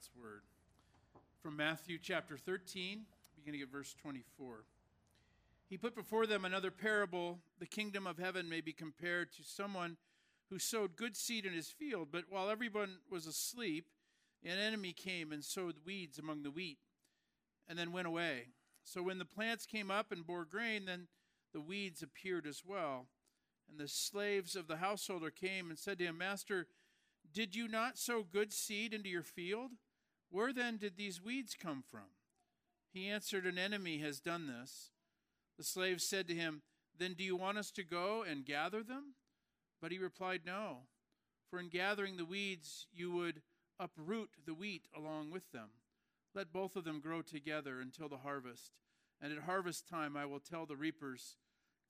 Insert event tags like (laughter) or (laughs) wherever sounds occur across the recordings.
God's word. From Matthew chapter 13, beginning at verse 24. He put before them another parable the kingdom of heaven may be compared to someone who sowed good seed in his field, but while everyone was asleep, an enemy came and sowed weeds among the wheat, and then went away. So when the plants came up and bore grain, then the weeds appeared as well. And the slaves of the householder came and said to him, Master, did you not sow good seed into your field? Where then did these weeds come from? He answered, An enemy has done this. The slave said to him, Then do you want us to go and gather them? But he replied, No, for in gathering the weeds you would uproot the wheat along with them. Let both of them grow together until the harvest. And at harvest time I will tell the reapers,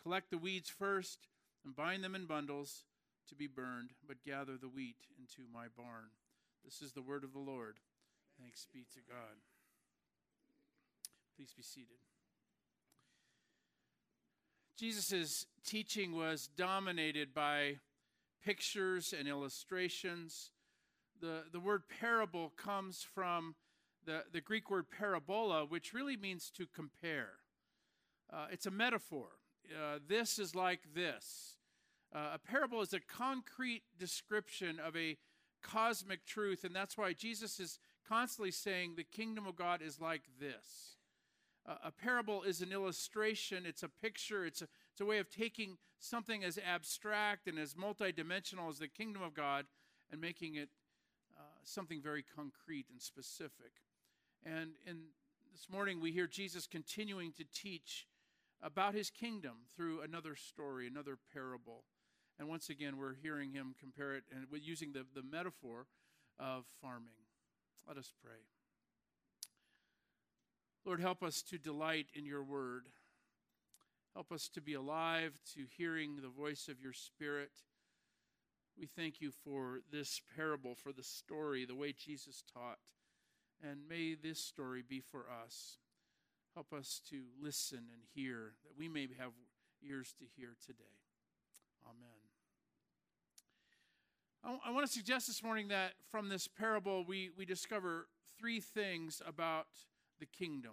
Collect the weeds first and bind them in bundles to be burned, but gather the wheat into my barn. This is the word of the Lord. Thanks be to God. Please be seated. Jesus' teaching was dominated by pictures and illustrations. The, the word parable comes from the, the Greek word parabola, which really means to compare. Uh, it's a metaphor. Uh, this is like this. Uh, a parable is a concrete description of a cosmic truth, and that's why Jesus is constantly saying the kingdom of God is like this. Uh, a parable is an illustration, it's a picture, it's a, it's a way of taking something as abstract and as multidimensional as the kingdom of God and making it uh, something very concrete and specific. And in this morning, we hear Jesus continuing to teach about his kingdom through another story, another parable. And once again, we're hearing him compare it and using the, the metaphor of farming. Let us pray. Lord, help us to delight in your word. Help us to be alive to hearing the voice of your spirit. We thank you for this parable, for the story, the way Jesus taught. And may this story be for us. Help us to listen and hear, that we may have ears to hear today. Amen. I want to suggest this morning that from this parable, we, we discover three things about the kingdom.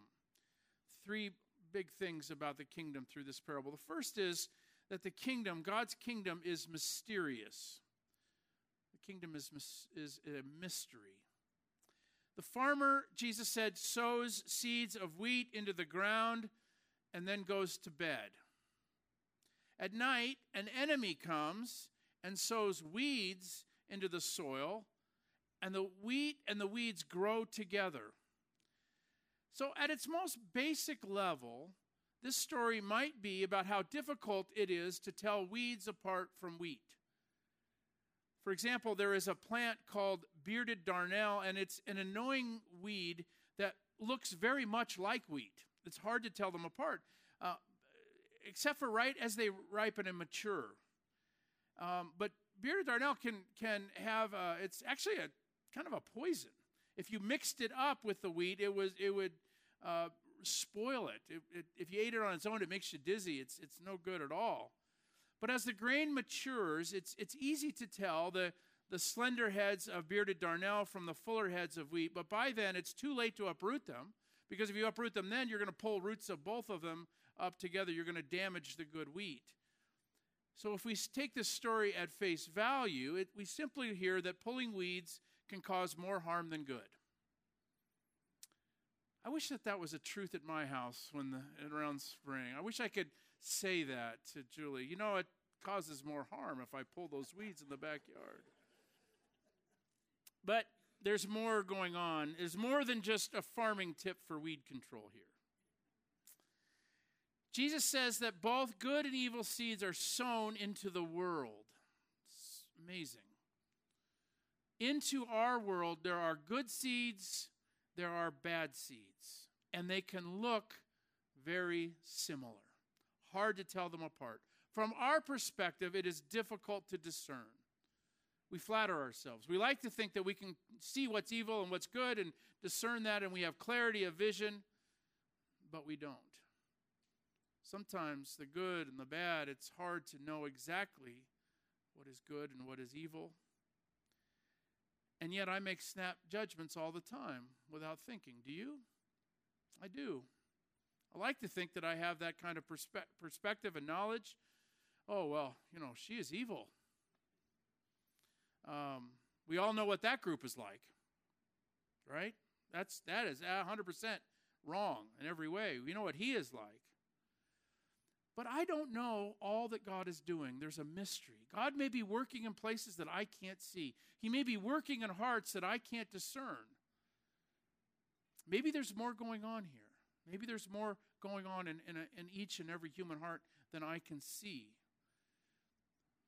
Three big things about the kingdom through this parable. The first is that the kingdom, God's kingdom, is mysterious. The kingdom is, is a mystery. The farmer, Jesus said, sows seeds of wheat into the ground and then goes to bed. At night, an enemy comes and sows weeds into the soil, and the wheat and the weeds grow together. So, at its most basic level, this story might be about how difficult it is to tell weeds apart from wheat. For example, there is a plant called bearded darnel, and it's an annoying weed that looks very much like wheat. It's hard to tell them apart. Uh, except for right as they ripen and mature. Um, but bearded darnel can, can have, it's actually a kind of a poison. If you mixed it up with the wheat, it, was, it would uh, spoil it. It, it. If you ate it on its own, it makes you dizzy. It's, it's no good at all. But as the grain matures, it's, it's easy to tell the, the slender heads of bearded darnel from the fuller heads of wheat. But by then, it's too late to uproot them because if you uproot them then, you're going to pull roots of both of them up together. You're going to damage the good wheat. So if we take this story at face value, it, we simply hear that pulling weeds can cause more harm than good. I wish that that was a truth at my house when the, around spring. I wish I could say that to Julie. You know, it causes more harm if I pull those weeds in the backyard. But there's more going on. There's more than just a farming tip for weed control here. Jesus says that both good and evil seeds are sown into the world. It's amazing. Into our world, there are good seeds, there are bad seeds, and they can look very similar. Hard to tell them apart. From our perspective, it is difficult to discern. We flatter ourselves. We like to think that we can see what's evil and what's good and discern that, and we have clarity of vision, but we don't. Sometimes the good and the bad, it's hard to know exactly what is good and what is evil. And yet I make snap judgments all the time without thinking. Do you? I do. I like to think that I have that kind of perspe- perspective and knowledge. Oh, well, you know, she is evil. Um, we all know what that group is like, right? That's, that is 100% wrong in every way. We know what he is like. But I don't know all that God is doing. There's a mystery. God may be working in places that I can't see, He may be working in hearts that I can't discern. Maybe there's more going on here. Maybe there's more going on in, in, a, in each and every human heart than I can see.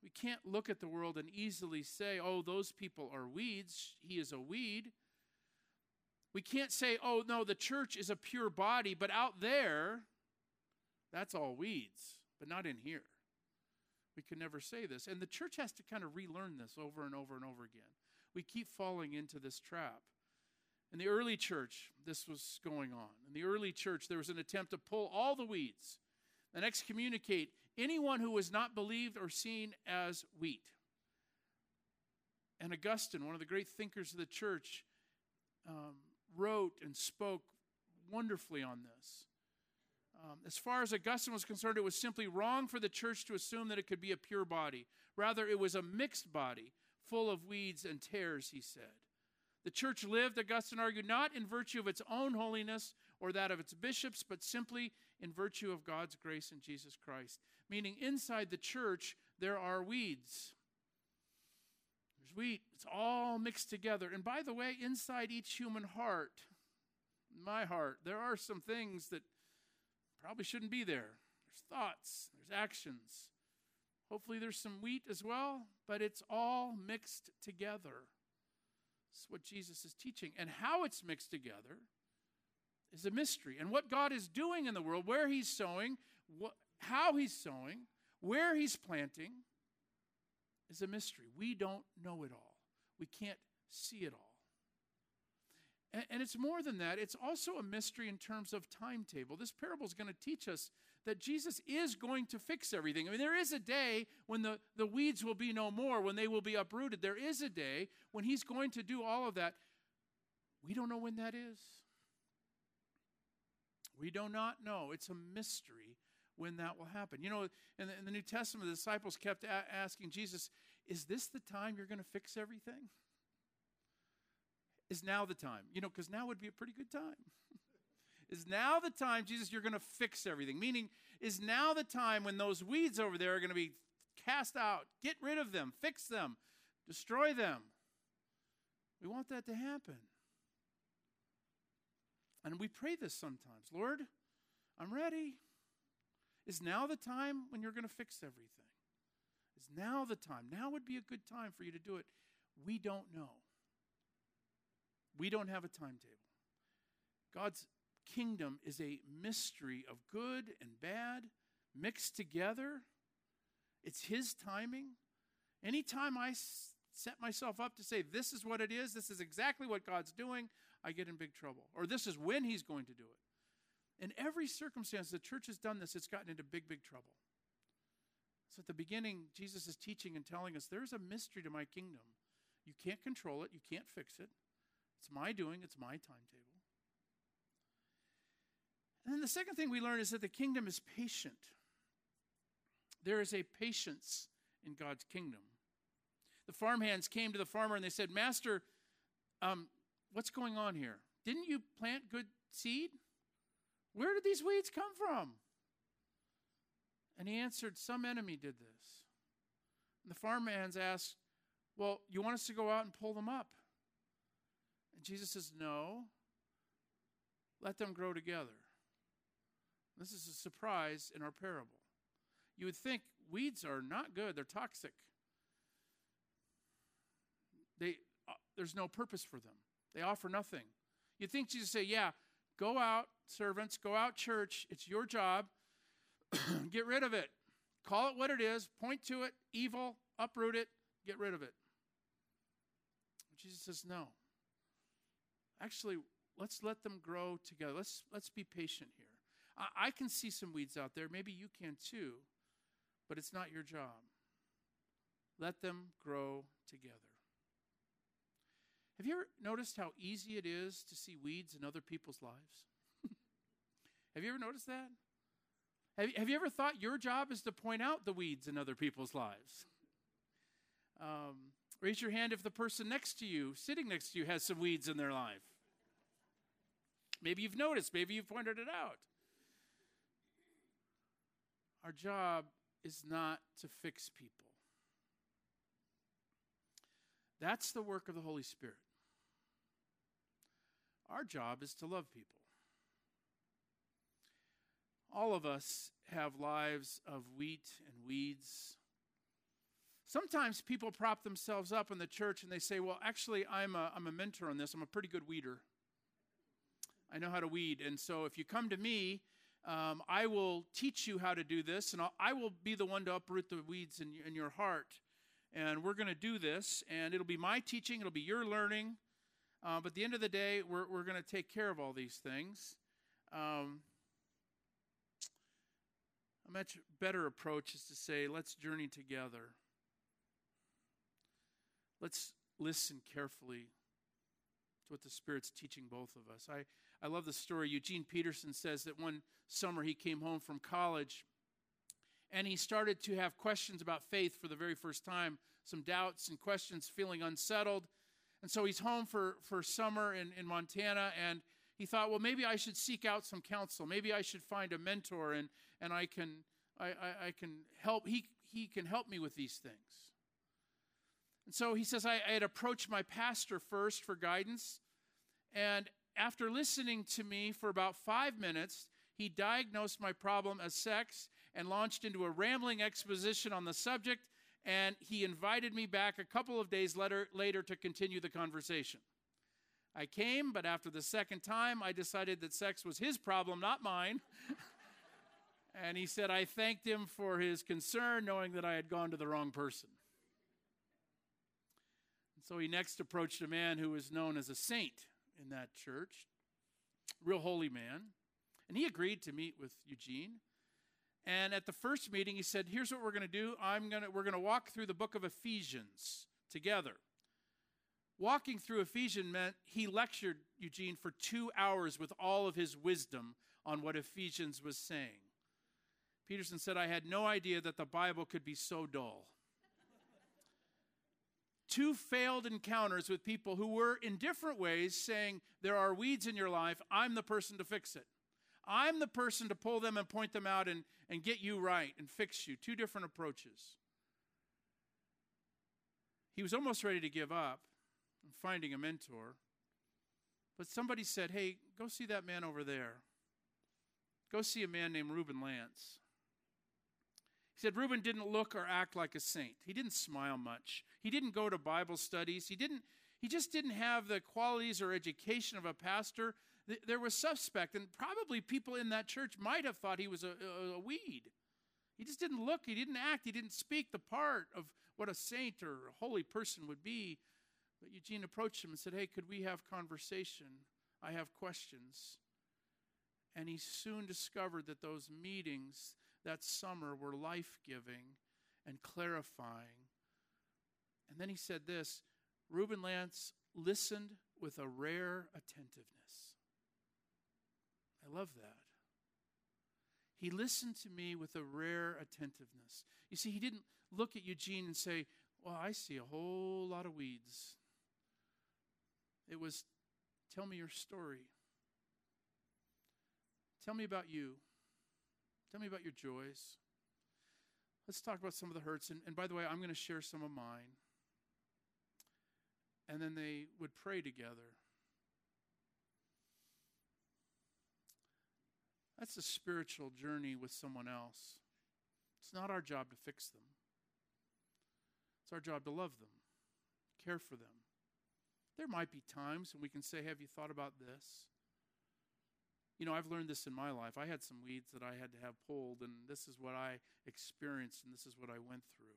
We can't look at the world and easily say, oh, those people are weeds. He is a weed. We can't say, oh, no, the church is a pure body, but out there, that's all weeds, but not in here. We can never say this. And the church has to kind of relearn this over and over and over again. We keep falling into this trap. In the early church, this was going on. In the early church, there was an attempt to pull all the weeds and excommunicate anyone who was not believed or seen as wheat. And Augustine, one of the great thinkers of the church, um, wrote and spoke wonderfully on this. Um, as far as Augustine was concerned, it was simply wrong for the church to assume that it could be a pure body. Rather, it was a mixed body, full of weeds and tares, he said. The church lived, Augustine argued, not in virtue of its own holiness or that of its bishops, but simply in virtue of God's grace in Jesus Christ. Meaning, inside the church, there are weeds. There's wheat. It's all mixed together. And by the way, inside each human heart, my heart, there are some things that probably shouldn't be there. There's thoughts, there's actions. Hopefully, there's some wheat as well, but it's all mixed together. That's what Jesus is teaching. And how it's mixed together is a mystery. And what God is doing in the world, where He's sowing, how He's sowing, where He's planting, is a mystery. We don't know it all, we can't see it all. And, it's more than that, it's also a mystery in terms of timetable. This parable is going to teach us that Jesus is going to fix everything. I mean, there is a day when the, the weeds will be no more, when they will be uprooted. There is a day when He's going to do all of that. We don't know when that is. We do not know. It's a mystery when that will happen. You know, in the, in the New Testament, the disciples kept a- asking Jesus, Is this the time you're going to fix everything? Is now the time? You know, because now would be a pretty good time. (laughs) is now the time, Jesus, you're going to fix everything? Meaning, is now the time when those weeds over there are going to be cast out? Get rid of them, fix them, destroy them. We want that to happen. And we pray this sometimes Lord, I'm ready. Is now the time when you're going to fix everything? Is now the time? Now would be a good time for you to do it. We don't know. We don't have a timetable. God's kingdom is a mystery of good and bad mixed together. It's His timing. Anytime I set myself up to say, this is what it is, this is exactly what God's doing, I get in big trouble. Or this is when He's going to do it. In every circumstance, the church has done this, it's gotten into big, big trouble. So at the beginning, Jesus is teaching and telling us there's a mystery to my kingdom. You can't control it, you can't fix it. It's my doing, it's my timetable. And then the second thing we learn is that the kingdom is patient. There is a patience in God's kingdom. The farmhands came to the farmer and they said, Master, um, what's going on here? Didn't you plant good seed? Where did these weeds come from? And he answered, Some enemy did this. And the farmhands asked, Well, you want us to go out and pull them up? And Jesus says, No, let them grow together. This is a surprise in our parable. You would think weeds are not good, they're toxic. They, uh, there's no purpose for them, they offer nothing. You'd think Jesus say, Yeah, go out, servants, go out, church, it's your job. (clears throat) get rid of it. Call it what it is, point to it, evil, uproot it, get rid of it. Jesus says, No. Actually, let's let them grow together. Let's, let's be patient here. I, I can see some weeds out there. Maybe you can too, but it's not your job. Let them grow together. Have you ever noticed how easy it is to see weeds in other people's lives? (laughs) have you ever noticed that? Have, have you ever thought your job is to point out the weeds in other people's lives? (laughs) Um, raise your hand if the person next to you, sitting next to you, has some weeds in their life. Maybe you've noticed, maybe you've pointed it out. Our job is not to fix people. That's the work of the Holy Spirit. Our job is to love people. All of us have lives of wheat and weeds. Sometimes people prop themselves up in the church and they say, Well, actually, I'm a, I'm a mentor on this. I'm a pretty good weeder. I know how to weed. And so if you come to me, um, I will teach you how to do this, and I'll, I will be the one to uproot the weeds in, in your heart. And we're going to do this, and it'll be my teaching, it'll be your learning. Uh, but at the end of the day, we're, we're going to take care of all these things. Um, a much better approach is to say, let's journey together. Let's listen carefully to what the Spirit's teaching both of us. I, I love the story. Eugene Peterson says that one summer he came home from college and he started to have questions about faith for the very first time, some doubts and questions, feeling unsettled. And so he's home for, for summer in, in Montana and he thought, well, maybe I should seek out some counsel. Maybe I should find a mentor and, and I can I, I, I can help he, he can help me with these things. And so he says, I, I had approached my pastor first for guidance. And after listening to me for about five minutes, he diagnosed my problem as sex and launched into a rambling exposition on the subject. And he invited me back a couple of days later, later to continue the conversation. I came, but after the second time, I decided that sex was his problem, not mine. (laughs) and he said, I thanked him for his concern, knowing that I had gone to the wrong person. So he next approached a man who was known as a saint in that church, real holy man. And he agreed to meet with Eugene. And at the first meeting, he said, Here's what we're going to do. I'm gonna, we're going to walk through the book of Ephesians together. Walking through Ephesians meant he lectured Eugene for two hours with all of his wisdom on what Ephesians was saying. Peterson said, I had no idea that the Bible could be so dull two failed encounters with people who were in different ways saying, There are weeds in your life. I'm the person to fix it. I'm the person to pull them and point them out and, and get you right and fix you. Two different approaches. He was almost ready to give up and finding a mentor. But somebody said, Hey, go see that man over there. Go see a man named Reuben Lance. He said Reuben didn't look or act like a saint. He didn't smile much. He didn't go to Bible studies. He didn't he just didn't have the qualities or education of a pastor. There was suspect, and probably people in that church might have thought he was a, a, a weed. He just didn't look, he didn't act, he didn't speak the part of what a saint or a holy person would be. But Eugene approached him and said, Hey, could we have conversation? I have questions. And he soon discovered that those meetings, that summer were life giving and clarifying. And then he said this Reuben Lance listened with a rare attentiveness. I love that. He listened to me with a rare attentiveness. You see, he didn't look at Eugene and say, Well, I see a whole lot of weeds. It was, Tell me your story. Tell me about you. Tell me about your joys. Let's talk about some of the hurts. And, and by the way, I'm going to share some of mine. And then they would pray together. That's a spiritual journey with someone else. It's not our job to fix them, it's our job to love them, care for them. There might be times when we can say, Have you thought about this? You know, I've learned this in my life. I had some weeds that I had to have pulled, and this is what I experienced, and this is what I went through.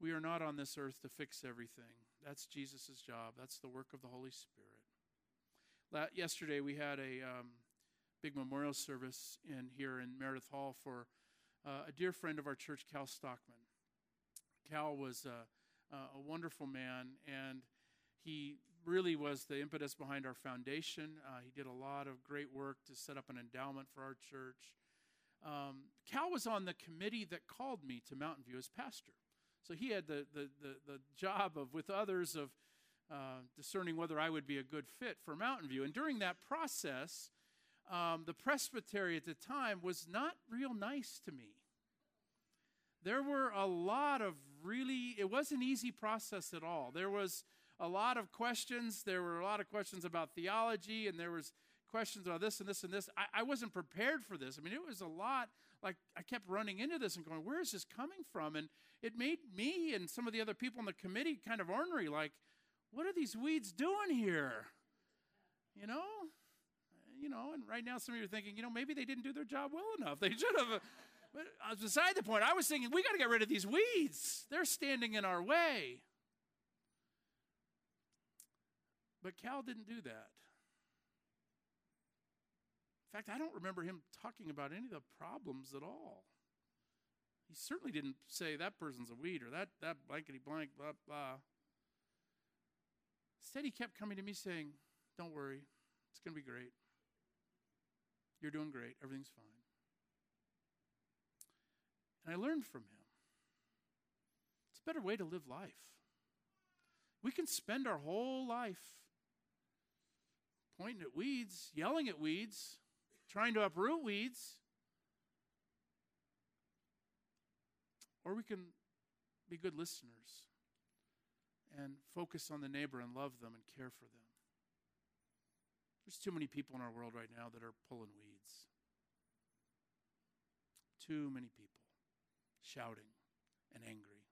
We are not on this earth to fix everything. That's Jesus' job, that's the work of the Holy Spirit. yesterday, we had a um, big memorial service in here in Meredith Hall for uh, a dear friend of our church, Cal Stockman. Cal was a, a wonderful man, and he really was the impetus behind our foundation. Uh, he did a lot of great work to set up an endowment for our church. Um, Cal was on the committee that called me to Mountain View as pastor. So he had the, the, the, the job of, with others, of uh, discerning whether I would be a good fit for Mountain View. And during that process, um, the presbytery at the time was not real nice to me. There were a lot of really, it wasn't an easy process at all. There was a lot of questions. There were a lot of questions about theology, and there was questions about this and this and this. I, I wasn't prepared for this. I mean, it was a lot. Like I kept running into this and going, "Where is this coming from?" And it made me and some of the other people on the committee kind of ornery. Like, what are these weeds doing here? You know, uh, you know. And right now, some of you are thinking, you know, maybe they didn't do their job well enough. (laughs) They should have. Uh, but uh, beside the point, I was thinking, we got to get rid of these weeds. They're standing in our way. But Cal didn't do that. In fact, I don't remember him talking about any of the problems at all. He certainly didn't say that person's a weed or that, that blankety blank, blah, blah. Instead, he kept coming to me saying, Don't worry, it's going to be great. You're doing great, everything's fine. And I learned from him. It's a better way to live life. We can spend our whole life pointing at weeds, yelling at weeds, trying to uproot weeds. Or we can be good listeners and focus on the neighbor and love them and care for them. There's too many people in our world right now that are pulling weeds. Too many people shouting and angry.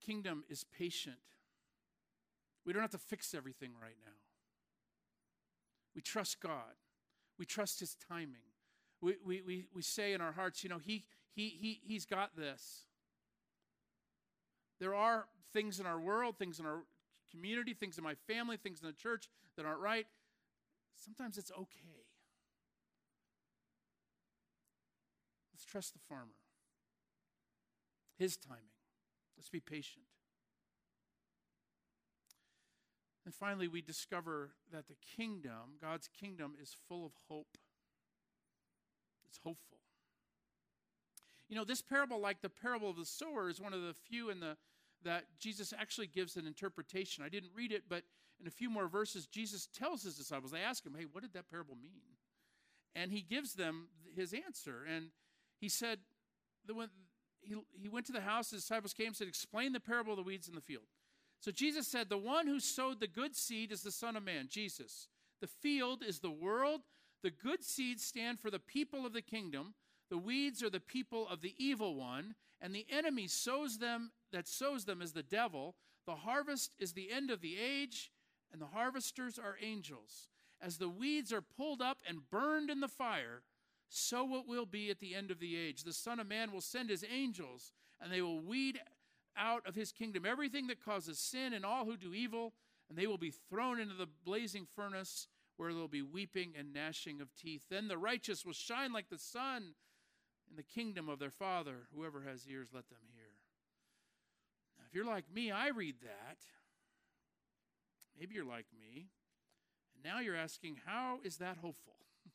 The kingdom is patient we don't have to fix everything right now. We trust God. We trust His timing. We, we, we, we say in our hearts, you know, he, he, he, He's got this. There are things in our world, things in our community, things in my family, things in the church that aren't right. Sometimes it's okay. Let's trust the farmer, his timing. Let's be patient. And finally, we discover that the kingdom, God's kingdom, is full of hope. It's hopeful. You know, this parable, like the parable of the sower, is one of the few in the that Jesus actually gives an interpretation. I didn't read it, but in a few more verses, Jesus tells his disciples, they ask him, Hey, what did that parable mean? And he gives them his answer. And he said, the, when he, he went to the house, his disciples came and said, Explain the parable of the weeds in the field. So Jesus said, The one who sowed the good seed is the Son of Man, Jesus. The field is the world. The good seeds stand for the people of the kingdom. The weeds are the people of the evil one, and the enemy sows them that sows them is the devil. The harvest is the end of the age, and the harvesters are angels. As the weeds are pulled up and burned in the fire, so it will be at the end of the age. The Son of Man will send his angels, and they will weed out of his kingdom everything that causes sin and all who do evil, and they will be thrown into the blazing furnace where there will be weeping and gnashing of teeth. Then the righteous will shine like the sun in the kingdom of their Father. Whoever has ears, let them hear. Now, if you're like me, I read that. Maybe you're like me. And now you're asking, how is that hopeful? (laughs)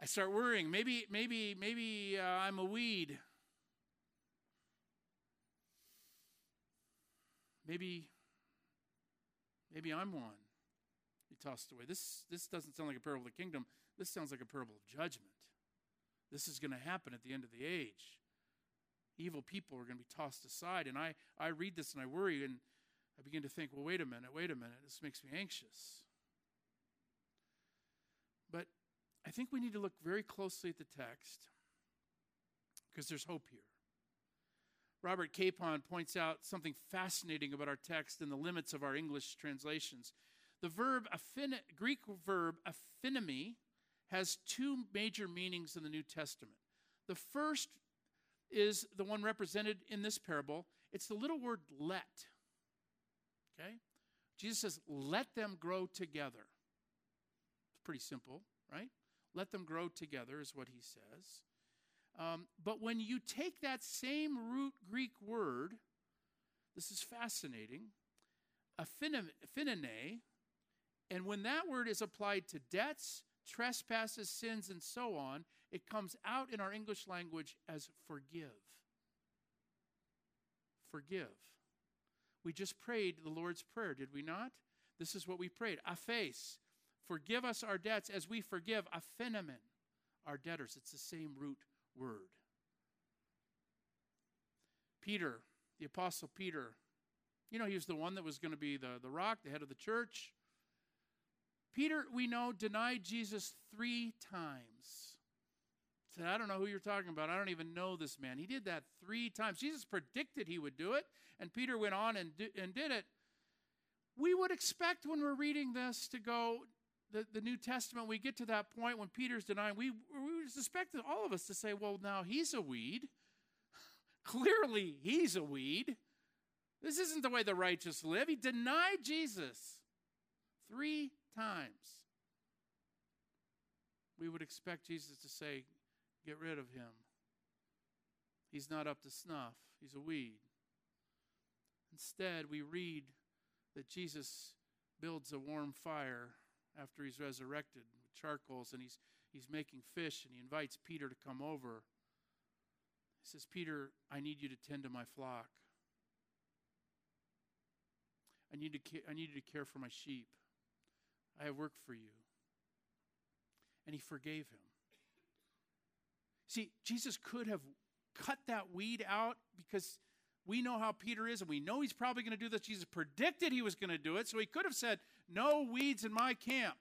I start worrying. Maybe, maybe, maybe uh, I'm a weed. Maybe, maybe I'm one. He tossed away. This, this doesn't sound like a parable of the kingdom. This sounds like a parable of judgment. This is going to happen at the end of the age. Evil people are going to be tossed aside. And I, I read this and I worry and I begin to think, well, wait a minute, wait a minute. This makes me anxious. But I think we need to look very closely at the text because there's hope here. Robert Capon points out something fascinating about our text and the limits of our English translations. The verb affin- Greek verb aphinemi has two major meanings in the New Testament. The first is the one represented in this parable. It's the little word let. Okay? Jesus says, let them grow together. It's pretty simple, right? Let them grow together is what he says. Um, but when you take that same root Greek word, this is fascinating, aphinene, and when that word is applied to debts, trespasses, sins, and so on, it comes out in our English language as forgive. Forgive. We just prayed the Lord's Prayer, did we not? This is what we prayed. Aphes. Forgive us our debts as we forgive aphenemen, our debtors. It's the same root word. Peter, the Apostle Peter, you know, he was the one that was going to be the, the rock, the head of the church. Peter, we know, denied Jesus three times. Said, I don't know who you're talking about. I don't even know this man. He did that three times. Jesus predicted he would do it, and Peter went on and, and did it. We would expect when we're reading this to go, the, the New Testament, we get to that point when Peter's denying, we, we would expect all of us to say, well, now he's a weed. (laughs) Clearly, he's a weed. This isn't the way the righteous live. He denied Jesus three times. We would expect Jesus to say, Get rid of him. He's not up to snuff, he's a weed. Instead, we read that Jesus builds a warm fire after he's resurrected with charcoals and he's, he's making fish and he invites Peter to come over. He says, Peter, I need you to tend to my flock. I need, to I need you to care for my sheep. I have work for you. And he forgave him. See, Jesus could have cut that weed out because we know how Peter is and we know he's probably going to do this. Jesus predicted he was going to do it, so he could have said, No weeds in my camp.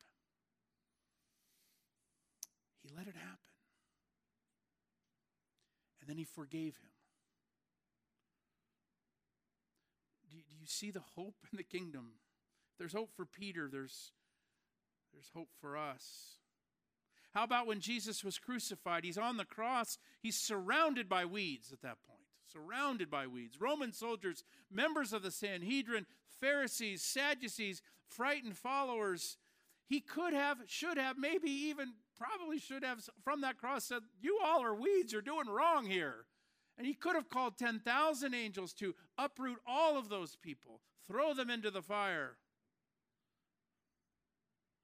He let it happen. And then he forgave him. Do you, do you see the hope in the kingdom? There's hope for Peter, there's, there's hope for us. How about when Jesus was crucified? He's on the cross, he's surrounded by weeds at that point. Surrounded by weeds. Roman soldiers, members of the Sanhedrin, Pharisees, Sadducees, frightened followers. He could have, should have, maybe even probably should have from that cross said, You all are weeds, you're doing wrong here. And he could have called 10,000 angels to uproot all of those people, throw them into the fire.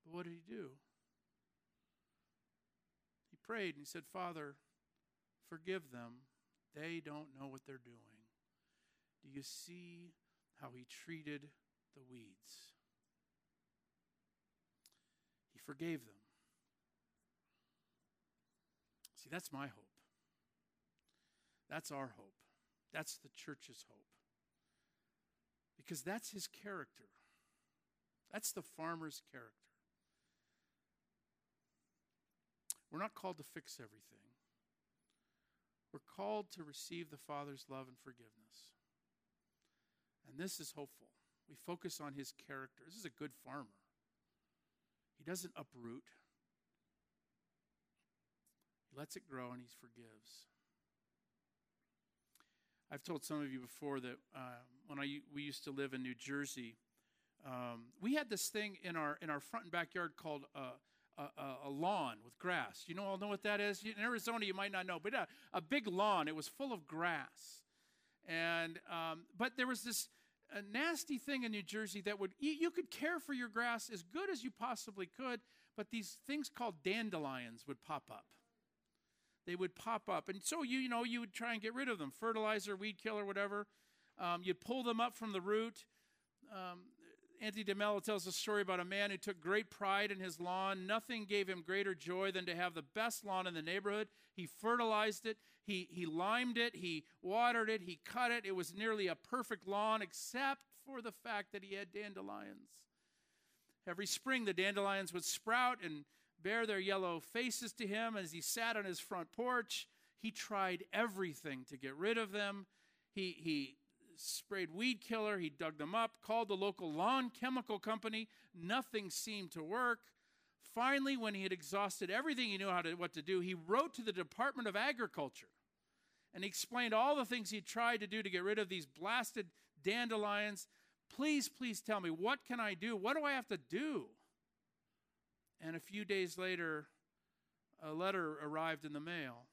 But what did he do? He prayed and he said, Father, forgive them. They don't know what they're doing. Do you see how he treated the weeds? He forgave them. See, that's my hope. That's our hope. That's the church's hope. Because that's his character. That's the farmer's character. We're not called to fix everything. We're called to receive the Father's love and forgiveness. And this is hopeful. We focus on his character. This is a good farmer. He doesn't uproot, he lets it grow and he forgives. I've told some of you before that uh, when I, we used to live in New Jersey, um, we had this thing in our in our front and backyard called uh, a, a, lawn with grass. You know all know what that is? In Arizona, you might not know, but a, a big lawn. It was full of grass, and um, but there was this a nasty thing in New Jersey that would you could care for your grass as good as you possibly could, but these things called dandelions would pop up. They would pop up, and so you you know you would try and get rid of them, fertilizer, weed killer, whatever. Um, you'd pull them up from the root. Um, Anthony DeMello tells a story about a man who took great pride in his lawn. Nothing gave him greater joy than to have the best lawn in the neighborhood. He fertilized it, he, he limed it, he watered it, he cut it. It was nearly a perfect lawn, except for the fact that he had dandelions. Every spring, the dandelions would sprout and bear their yellow faces to him as he sat on his front porch. He tried everything to get rid of them. He, he sprayed weed killer. He dug them up, called the local lawn chemical company. Nothing seemed to work. Finally, when he had exhausted everything he knew how to, what to do, he wrote to the Department of Agriculture and he explained all the things he tried to do to get rid of these blasted dandelions. Please, please tell me, what can I do? What do I have to do? And a few days later, a letter arrived in the mail.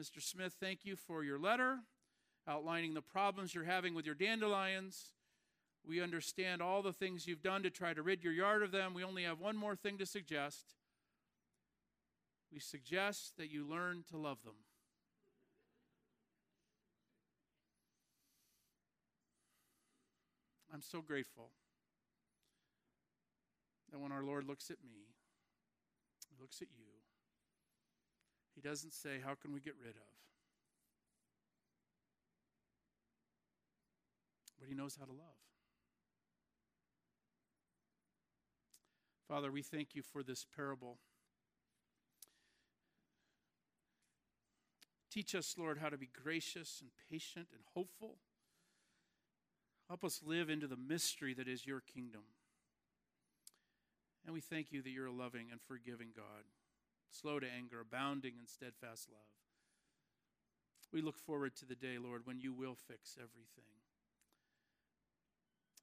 Mr. Smith, thank you for your letter outlining the problems you're having with your dandelions. We understand all the things you've done to try to rid your yard of them. We only have one more thing to suggest. We suggest that you learn to love them. I'm so grateful that when our Lord looks at me, he looks at you, he doesn't say, How can we get rid of? But he knows how to love. Father, we thank you for this parable. Teach us, Lord, how to be gracious and patient and hopeful. Help us live into the mystery that is your kingdom. And we thank you that you're a loving and forgiving God, slow to anger, abounding in steadfast love. We look forward to the day, Lord, when you will fix everything.